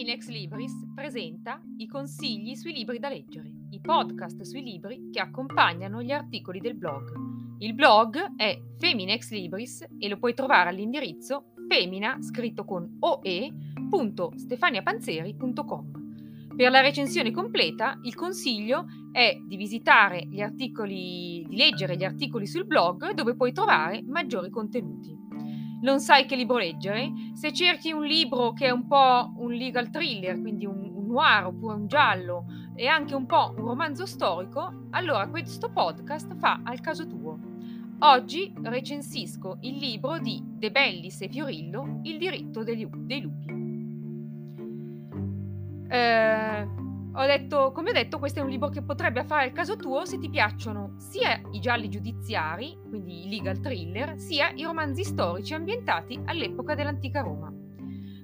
Feminex Libris presenta i consigli sui libri da leggere, i podcast sui libri che accompagnano gli articoli del blog. Il blog è Feminex Libris e lo puoi trovare all'indirizzo femina scritto con oe.stefaniapanzeri.com. Per la recensione completa, il consiglio è di visitare gli articoli, di leggere gli articoli sul blog dove puoi trovare maggiori contenuti non sai che libro leggere, se cerchi un libro che è un po' un legal thriller, quindi un, un noir oppure un giallo e anche un po' un romanzo storico, allora questo podcast fa al caso tuo. Oggi recensisco il libro di De Bellis e Fiorillo, Il diritto degli, dei lupi. Eh, ho detto, come ho detto, questo è un libro che potrebbe fare il caso tuo se ti piacciono sia i gialli giudiziari, quindi i legal thriller, sia i romanzi storici ambientati all'epoca dell'antica Roma.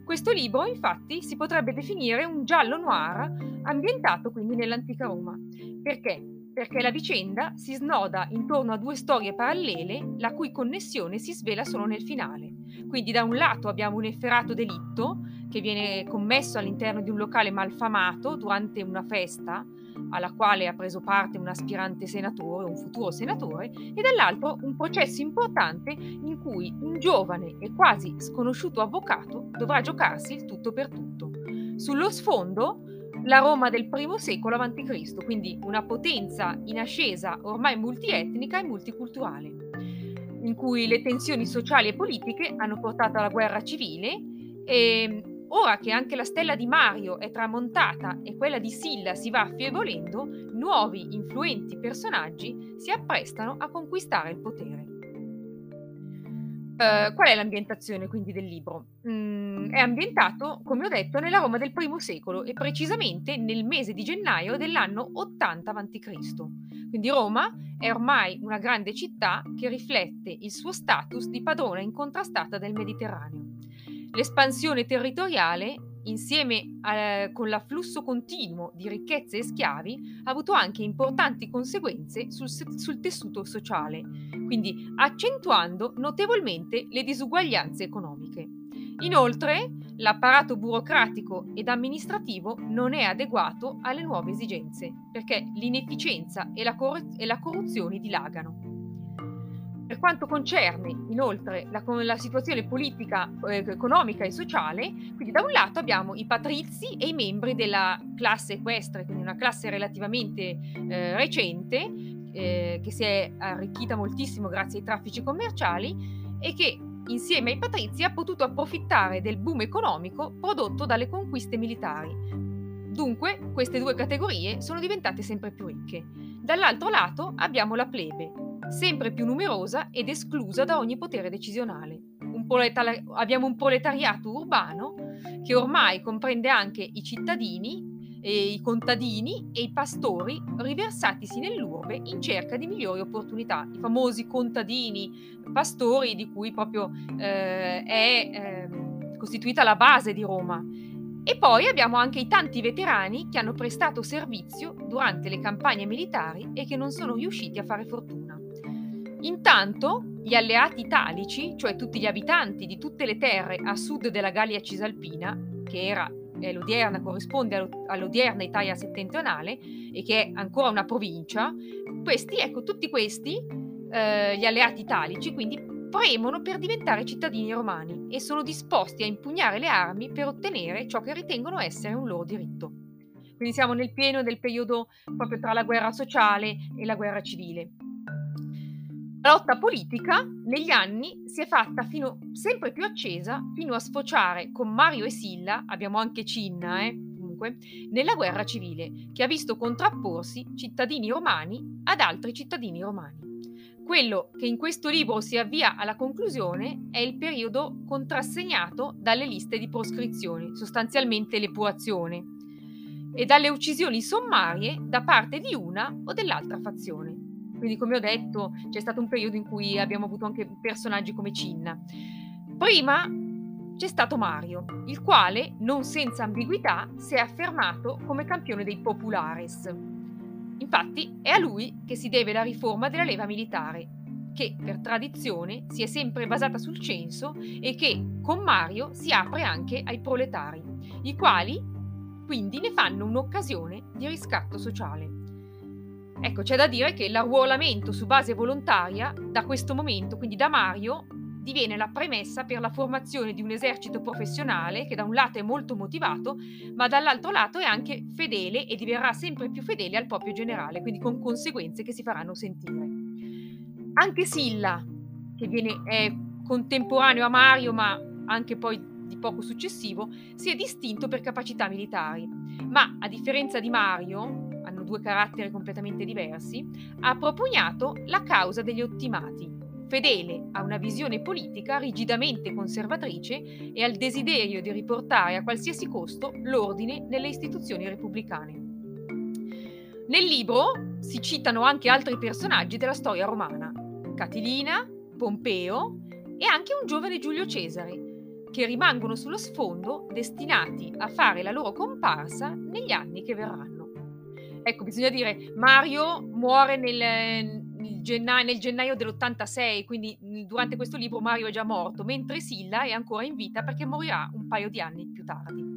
Questo libro, infatti, si potrebbe definire un giallo noir ambientato quindi nell'antica Roma. Perché? Perché la vicenda si snoda intorno a due storie parallele, la cui connessione si svela solo nel finale. Quindi da un lato abbiamo un efferato delitto che viene commesso all'interno di un locale malfamato durante una festa alla quale ha preso parte un aspirante senatore, un futuro senatore, e dall'altro un processo importante in cui un giovane e quasi sconosciuto avvocato dovrà giocarsi il tutto per tutto. Sullo sfondo la Roma del primo secolo a.C., quindi una potenza in ascesa ormai multietnica e multiculturale, in cui le tensioni sociali e politiche hanno portato alla guerra civile e Ora che anche la stella di Mario è tramontata e quella di Silla si va affievolendo, nuovi influenti personaggi si apprestano a conquistare il potere. Uh, qual è l'ambientazione quindi del libro? Mm, è ambientato, come ho detto, nella Roma del primo secolo e precisamente nel mese di gennaio dell'anno 80 a.C. Quindi Roma è ormai una grande città che riflette il suo status di padrona incontrastata del Mediterraneo. L'espansione territoriale, insieme a, con l'afflusso continuo di ricchezze e schiavi, ha avuto anche importanti conseguenze sul, sul tessuto sociale, quindi accentuando notevolmente le disuguaglianze economiche. Inoltre, l'apparato burocratico ed amministrativo non è adeguato alle nuove esigenze, perché l'inefficienza e la, cor- e la corruzione dilagano. Per quanto concerne inoltre la, la situazione politica, eh, economica e sociale, quindi da un lato abbiamo i patrizi e i membri della classe equestre, quindi una classe relativamente eh, recente, eh, che si è arricchita moltissimo grazie ai traffici commerciali e che insieme ai patrizi ha potuto approfittare del boom economico prodotto dalle conquiste militari. Dunque, queste due categorie sono diventate sempre più ricche. Dall'altro lato abbiamo la plebe, sempre più numerosa ed esclusa da ogni potere decisionale. Un proletari- abbiamo un proletariato urbano che ormai comprende anche i cittadini, e i contadini e i pastori riversatisi nell'urbe in cerca di migliori opportunità. I famosi contadini, pastori di cui proprio eh, è eh, costituita la base di Roma. E poi abbiamo anche i tanti veterani che hanno prestato servizio durante le campagne militari e che non sono riusciti a fare fortuna. Intanto gli alleati italici, cioè tutti gli abitanti di tutte le terre a sud della Gallia Cisalpina, che era eh, l'odierna, corrisponde all'odierna Italia settentrionale e che è ancora una provincia, questi, ecco, tutti questi, eh, gli alleati italici, quindi premono per diventare cittadini romani e sono disposti a impugnare le armi per ottenere ciò che ritengono essere un loro diritto. Quindi siamo nel pieno del periodo proprio tra la guerra sociale e la guerra civile. La lotta politica negli anni si è fatta fino, sempre più accesa fino a sfociare con Mario e Silla, abbiamo anche Cinna, eh, comunque, nella guerra civile, che ha visto contrapporsi cittadini romani ad altri cittadini romani. Quello che in questo libro si avvia alla conclusione è il periodo contrassegnato dalle liste di proscrizione, sostanzialmente l'epurazione, e dalle uccisioni sommarie da parte di una o dell'altra fazione. Quindi, come ho detto, c'è stato un periodo in cui abbiamo avuto anche personaggi come Cinna. Prima c'è stato Mario, il quale, non senza ambiguità, si è affermato come campione dei populares. Infatti, è a lui che si deve la riforma della leva militare, che per tradizione si è sempre basata sul censo e che con Mario si apre anche ai proletari. i quali quindi ne fanno un'occasione di riscatto sociale. Ecco, c'è da dire che l'arruolamento su base volontaria da questo momento, quindi da Mario, diviene la premessa per la formazione di un esercito professionale che da un lato è molto motivato, ma dall'altro lato è anche fedele e diverrà sempre più fedele al proprio generale, quindi con conseguenze che si faranno sentire. Anche Silla, che viene, è contemporaneo a Mario, ma anche poi di poco successivo, si è distinto per capacità militari, ma a differenza di Mario, due caratteri completamente diversi, ha propugnato la causa degli ottimati, fedele a una visione politica rigidamente conservatrice e al desiderio di riportare a qualsiasi costo l'ordine nelle istituzioni repubblicane. Nel libro si citano anche altri personaggi della storia romana, Catilina, Pompeo e anche un giovane Giulio Cesare, che rimangono sullo sfondo destinati a fare la loro comparsa negli anni che verranno. Ecco, bisogna dire, Mario muore nel, gennaio, nel gennaio dell'86, quindi durante questo libro Mario è già morto, mentre Silla è ancora in vita perché morirà un paio di anni più tardi.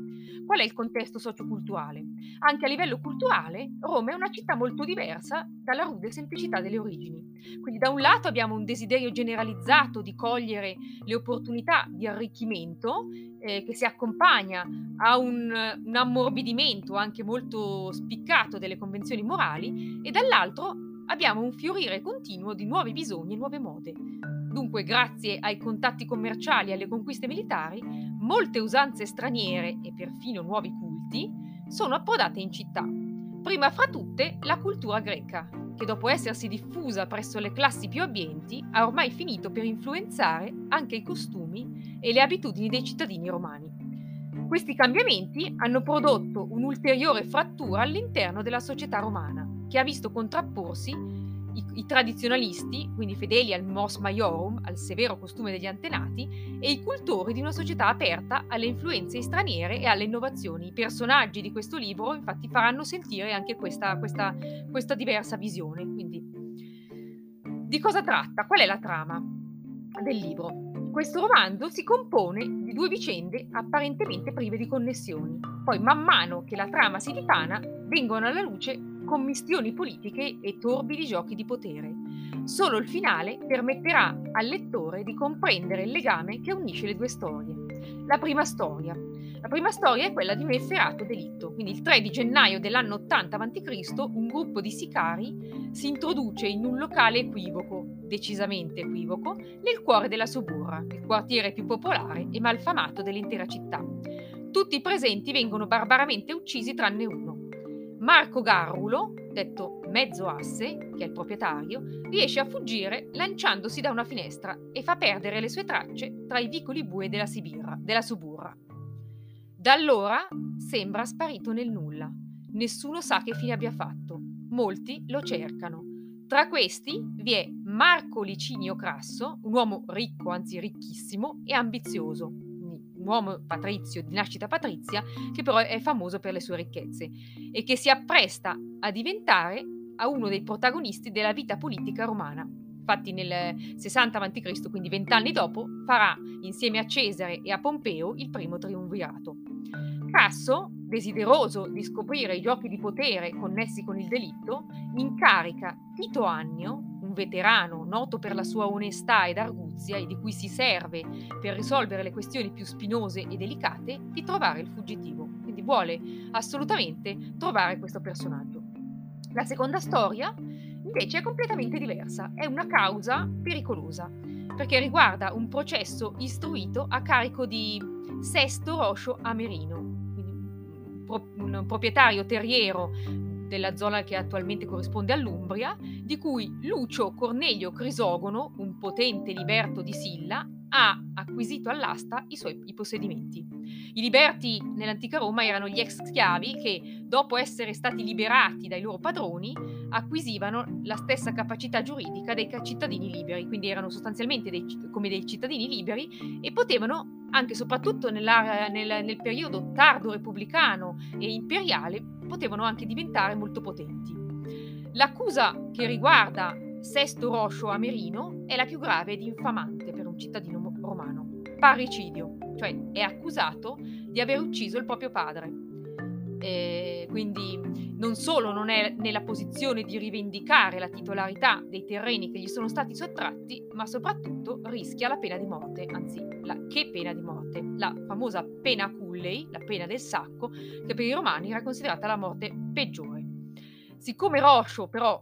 Qual è il contesto socioculturale? Anche a livello culturale, Roma è una città molto diversa dalla rude semplicità delle origini. Quindi da un lato abbiamo un desiderio generalizzato di cogliere le opportunità di arricchimento eh, che si accompagna a un, un ammorbidimento anche molto spiccato delle convenzioni morali e dall'altro abbiamo un fiorire continuo di nuovi bisogni e nuove mode. Dunque, grazie ai contatti commerciali e alle conquiste militari, molte usanze straniere e perfino nuovi culti sono approdate in città. Prima fra tutte la cultura greca, che dopo essersi diffusa presso le classi più abbienti ha ormai finito per influenzare anche i costumi e le abitudini dei cittadini romani. Questi cambiamenti hanno prodotto un'ulteriore frattura all'interno della società romana, che ha visto contrapporsi i, i, tradizionalisti, quindi fedeli al mos maiorum, al severo costume degli antenati, e i cultori di una società aperta alle influenze straniere e alle innovazioni. I personaggi di questo libro infatti faranno sentire anche questa, questa, questa diversa visione. Quindi, di cosa tratta? Qual è la trama del libro? Questo romanzo si compone di due vicende apparentemente prive di connessioni. Poi, man mano che la trama si dipana, vengono alla luce commistioni politiche e torbidi giochi di potere. Solo il finale permetterà al lettore di comprendere il legame che unisce le due storie. La prima storia. La prima storia è quella di un efferato delitto. Quindi il 3 di gennaio dell'anno 80 a.C. un gruppo di sicari si introduce in un locale equivoco, decisamente equivoco, nel cuore della Suburra, il quartiere più popolare e malfamato dell'intera città. Tutti i presenti vengono barbaramente uccisi tranne uno. Marco Garrulo, detto Mezzo Asse, che è il proprietario, riesce a fuggire lanciandosi da una finestra e fa perdere le sue tracce tra i vicoli bue della, Sibirra, della Suburra. Da allora sembra sparito nel nulla. Nessuno sa che fine abbia fatto. Molti lo cercano. Tra questi vi è Marco Licinio Crasso, un uomo ricco, anzi ricchissimo e ambizioso, uomo patrizio di nascita patrizia, che però è famoso per le sue ricchezze e che si appresta a diventare a uno dei protagonisti della vita politica romana. Infatti nel 60 a.C., quindi vent'anni dopo, farà insieme a Cesare e a Pompeo il primo triumvirato. Casso, desideroso di scoprire i giochi di potere connessi con il delitto, incarica Tito Annio, veterano noto per la sua onestà ed arguzia e di cui si serve per risolvere le questioni più spinose e delicate, di trovare il fuggitivo. Quindi vuole assolutamente trovare questo personaggio. La seconda storia invece è completamente diversa, è una causa pericolosa, perché riguarda un processo istruito a carico di Sesto Roscio Amerino, un proprietario terriero della zona che attualmente corrisponde all'Umbria, di cui Lucio Cornelio Crisogono, un potente liberto di Silla, ha acquisito all'asta i suoi i possedimenti. I liberti nell'antica Roma erano gli ex schiavi che, dopo essere stati liberati dai loro padroni, acquisivano la stessa capacità giuridica dei cittadini liberi, quindi erano sostanzialmente dei, come dei cittadini liberi e potevano, anche e soprattutto nel, nel periodo tardo repubblicano e imperiale, potevano anche diventare molto potenti. L'accusa che riguarda Sesto Roscio Amerino è la più grave ed infamante per un cittadino romano. parricidio, cioè è accusato di aver ucciso il proprio padre. E quindi non solo non è nella posizione di rivendicare la titolarità dei terreni che gli sono stati sottratti, ma soprattutto rischia la pena di morte, anzi, la, che pena di morte? La famosa pena Culley, la pena del sacco, che per i romani era considerata la morte peggiore. Siccome Roscio però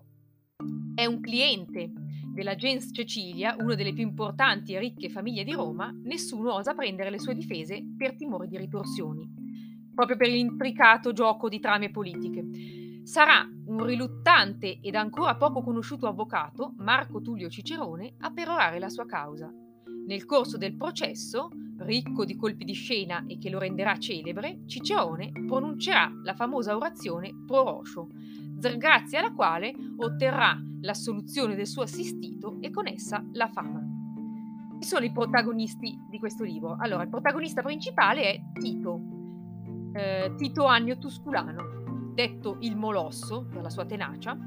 è un cliente della gens Cecilia, una delle più importanti e ricche famiglie di Roma, nessuno osa prendere le sue difese per timore di ritorsioni, proprio per l'intricato gioco di trame politiche. Sarà un riluttante ed ancora poco conosciuto avvocato, Marco Tullio Cicerone, a perorare la sua causa. Nel corso del processo, ricco di colpi di scena e che lo renderà celebre, Cicerone pronuncerà la famosa orazione pro Roscio, grazie alla quale otterrà l'assoluzione del suo assistito e con essa la fama. Chi sono i protagonisti di questo libro? Allora, il protagonista principale è Tito, eh, Tito Annio Tusculano, detto il Molosso per la sua tenacia.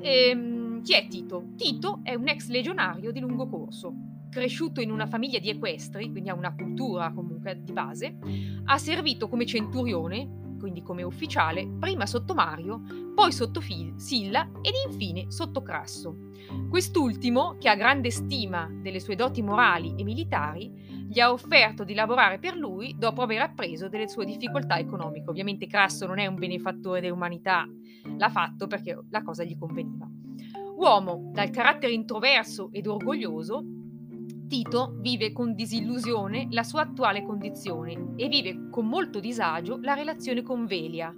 E, ehm, chi è Tito? Tito è un ex legionario di lungo corso, cresciuto in una famiglia di equestri, quindi ha una cultura comunque di base, ha servito come centurione quindi come ufficiale, prima sotto Mario, poi sotto Silla ed infine sotto Crasso. Quest'ultimo, che ha grande stima delle sue doti morali e militari, gli ha offerto di lavorare per lui dopo aver appreso delle sue difficoltà economiche. Ovviamente Crasso non è un benefattore dell'umanità, l'ha fatto perché la cosa gli conveniva. Uomo dal carattere introverso ed orgoglioso, Tito vive con disillusione la sua attuale condizione e vive con molto disagio la relazione con Velia,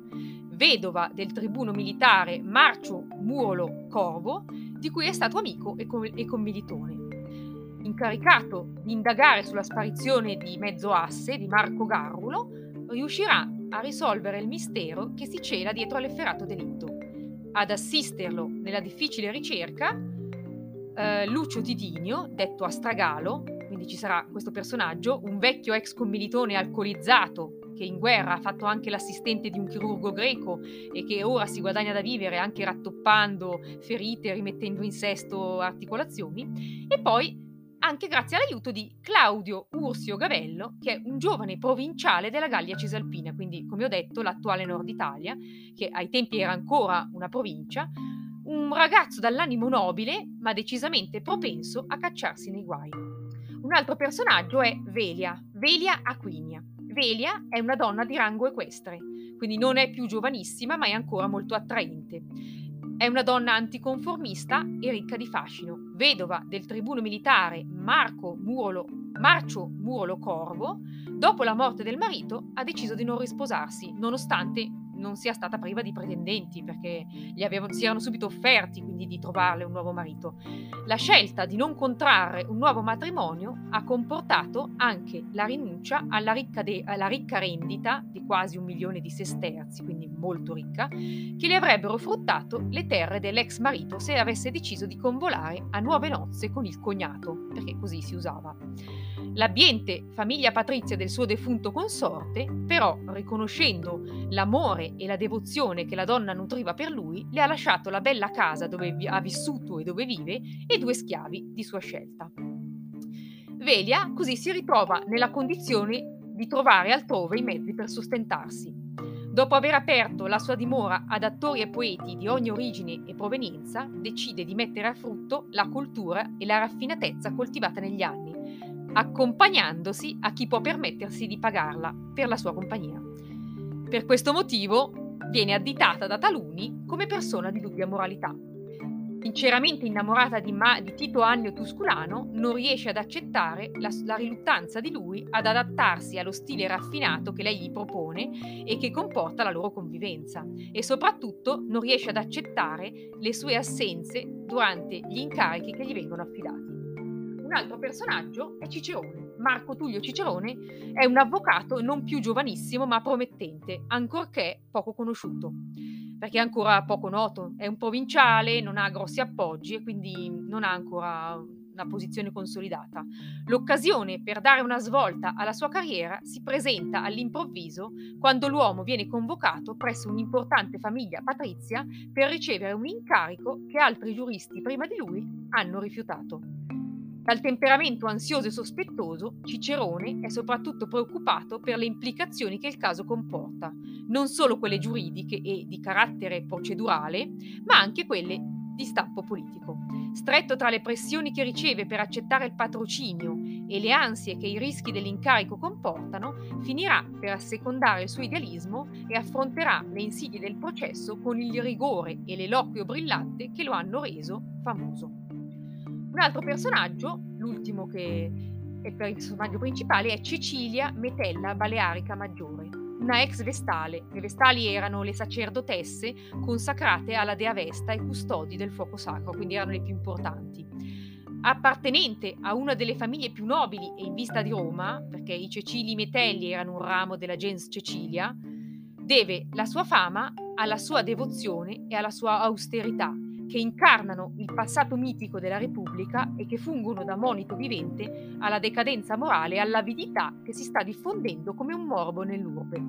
vedova del tribuno militare Marcio Murolo Corvo, di cui è stato amico e, com- e commilitone. Incaricato di indagare sulla sparizione di mezzo asse di Marco Garrulo, riuscirà a risolvere il mistero che si cela dietro all'efferato delitto. Ad assisterlo nella difficile ricerca eh, Lucio Titinio, detto Astragalo, quindi ci sarà questo personaggio, un vecchio ex commilitone alcolizzato che in guerra ha fatto anche l'assistente di un chirurgo greco e che ora si guadagna da vivere anche rattoppando ferite, rimettendo in sesto articolazioni, e poi anche grazie all'aiuto di Claudio Ursio Gavello, che è un giovane provinciale della Gallia Cisalpina, quindi come ho detto l'attuale Nord Italia, che ai tempi era ancora una provincia, un ragazzo dall'animo nobile, ma decisamente propenso a cacciarsi nei guai. Un altro personaggio è Velia, Velia Aquinia. Velia è una donna di rango equestre, quindi non è più giovanissima, ma è ancora molto attraente. È una donna anticonformista e ricca di fascino, vedova del tribuno militare Marco Murolo, Marcio Murolo Corvo. Dopo la morte del marito ha deciso di non risposarsi, nonostante non sia stata priva di pretendenti perché gli avevano, si erano subito offerti quindi di trovarle un nuovo marito. La scelta di non contrarre un nuovo matrimonio ha comportato anche la rinuncia alla ricca, de, alla ricca rendita di quasi un milione di sesterzi, quindi molto ricca, che le avrebbero fruttato le terre dell'ex marito se avesse deciso di convolare a nuove nozze con il cognato, perché così si usava. L'ambiente famiglia patrizia del suo defunto consorte, però, riconoscendo l'amore e la devozione che la donna nutriva per lui, le ha lasciato la bella casa dove ha vissuto e dove vive e due schiavi di sua scelta. Velia così si ritrova nella condizione di trovare altrove i mezzi per sostentarsi. Dopo aver aperto la sua dimora ad attori e poeti di ogni origine e provenienza, decide di mettere a frutto la cultura e la raffinatezza coltivata negli anni accompagnandosi a chi può permettersi di pagarla per la sua compagnia. Per questo motivo viene additata da taluni come persona di dubbia moralità. Sinceramente innamorata di, Ma- di Tito Annio Tusculano, non riesce ad accettare la, la riluttanza di lui ad adattarsi allo stile raffinato che lei gli propone e che comporta la loro convivenza e soprattutto non riesce ad accettare le sue assenze durante gli incarichi che gli vengono affidati. Un altro personaggio è Cicerone. Marco Tullio Cicerone è un avvocato non più giovanissimo ma promettente, ancorché poco conosciuto, perché è ancora poco noto, è un provinciale, non ha grossi appoggi e quindi non ha ancora una posizione consolidata. L'occasione per dare una svolta alla sua carriera si presenta all'improvviso quando l'uomo viene convocato presso un'importante famiglia patrizia per ricevere un incarico che altri giuristi prima di lui hanno rifiutato. Dal temperamento ansioso e sospettoso, Cicerone è soprattutto preoccupato per le implicazioni che il caso comporta, non solo quelle giuridiche e di carattere procedurale, ma anche quelle di stampo politico. Stretto tra le pressioni che riceve per accettare il patrocinio e le ansie che i rischi dell'incarico comportano, finirà per assecondare il suo idealismo e affronterà le insidie del processo con il rigore e l'eloquio brillante che lo hanno reso famoso. Un altro personaggio, l'ultimo che è per il personaggio principale, è Cecilia Metella Balearica Maggiore una ex vestale. Le vestali erano le sacerdotesse consacrate alla dea Vesta e custodi del fuoco sacro, quindi erano le più importanti. Appartenente a una delle famiglie più nobili e in vista di Roma, perché i Cecili Metelli erano un ramo della gens Cecilia, deve la sua fama alla sua devozione e alla sua austerità, che incarnano il passato mitico della Repubblica e che fungono da monito vivente alla decadenza morale e all'avidità che si sta diffondendo come un morbo nell'urbe.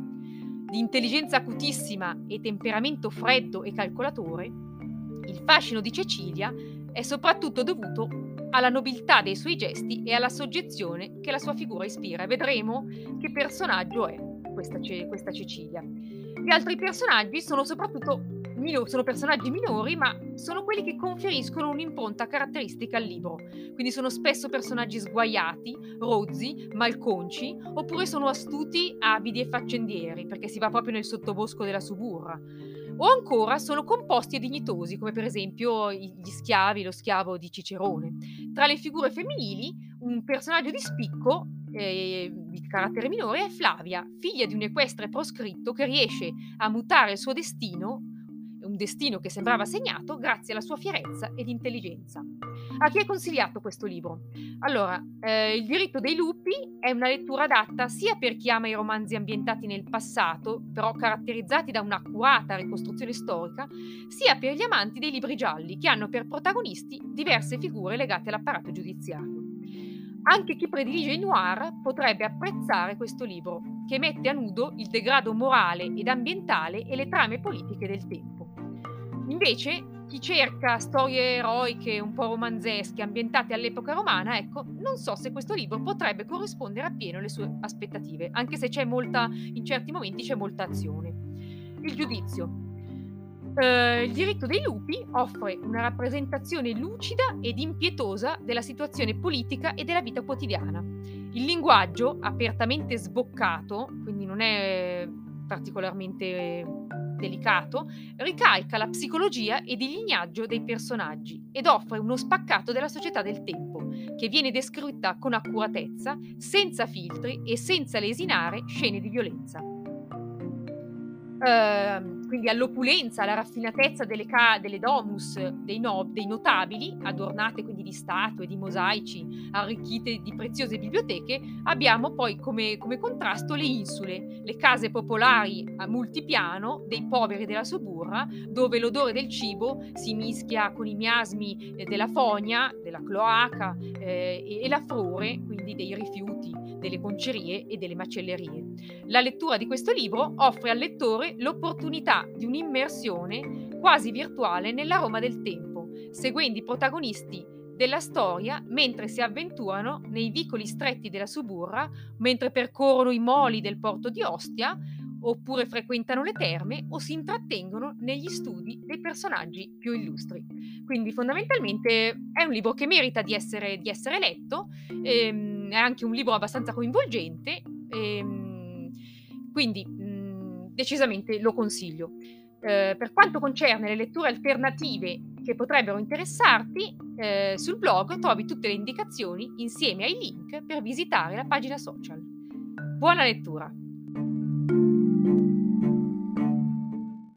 Di intelligenza acutissima e temperamento freddo e calcolatore, il fascino di Cecilia è soprattutto dovuto alla nobiltà dei suoi gesti e alla soggezione che la sua figura ispira. Vedremo che personaggio è questa, questa Cecilia. Gli altri personaggi sono soprattutto sono personaggi minori, ma sono quelli che conferiscono un'impronta caratteristica al libro. Quindi sono spesso personaggi sguaiati, rozzi, malconci, oppure sono astuti, abidi e faccendieri, perché si va proprio nel sottobosco della suburra. O ancora sono composti e dignitosi, come per esempio gli schiavi, lo schiavo di Cicerone. Tra le figure femminili, un personaggio di spicco eh, di carattere minore è Flavia, figlia di un equestre proscritto che riesce a mutare il suo destino un destino che sembrava segnato grazie alla sua fierezza ed intelligenza. A chi è consigliato questo libro? Allora, eh, Il diritto dei lupi è una lettura adatta sia per chi ama i romanzi ambientati nel passato, però caratterizzati da un'accurata ricostruzione storica, sia per gli amanti dei libri gialli, che hanno per protagonisti diverse figure legate all'apparato giudiziario. Anche chi predilige il noir potrebbe apprezzare questo libro, che mette a nudo il degrado morale ed ambientale e le trame politiche del tempo. Invece, chi cerca storie eroiche un po' romanzesche ambientate all'epoca romana, ecco, non so se questo libro potrebbe corrispondere appieno alle sue aspettative, anche se c'è molta, in certi momenti c'è molta azione. Il giudizio. Uh, il diritto dei lupi offre una rappresentazione lucida ed impietosa della situazione politica e della vita quotidiana. Il linguaggio, apertamente sboccato, quindi non è particolarmente delicato, ricalca la psicologia ed il lignaggio dei personaggi ed offre uno spaccato della società del tempo, che viene descritta con accuratezza, senza filtri e senza lesinare scene di violenza. Uh, quindi all'opulenza, alla raffinatezza delle, ca- delle domus dei, no- dei, notabili, adornate quindi di statue, di mosaici, arricchite di preziose biblioteche, abbiamo poi come, come contrasto le insule, le case popolari a multipiano dei poveri della suburra, dove l'odore del cibo si mischia con i miasmi eh, della fogna, della cloaca eh, e, e la frore, quindi dei rifiuti delle concerie e delle macellerie. La lettura di questo libro offre al lettore l'opportunità di un'immersione quasi virtuale nella Roma del tempo, seguendo i protagonisti della storia mentre si avventurano nei vicoli stretti della suburra, mentre percorrono i moli del porto di Ostia, oppure frequentano le terme o si intrattengono negli studi dei personaggi più illustri. Quindi fondamentalmente è un libro che merita di essere, di essere letto, ehm, è anche un libro abbastanza coinvolgente, ehm, quindi mh, decisamente lo consiglio. Eh, per quanto concerne le letture alternative che potrebbero interessarti, eh, sul blog trovi tutte le indicazioni insieme ai link per visitare la pagina social. Buona lettura!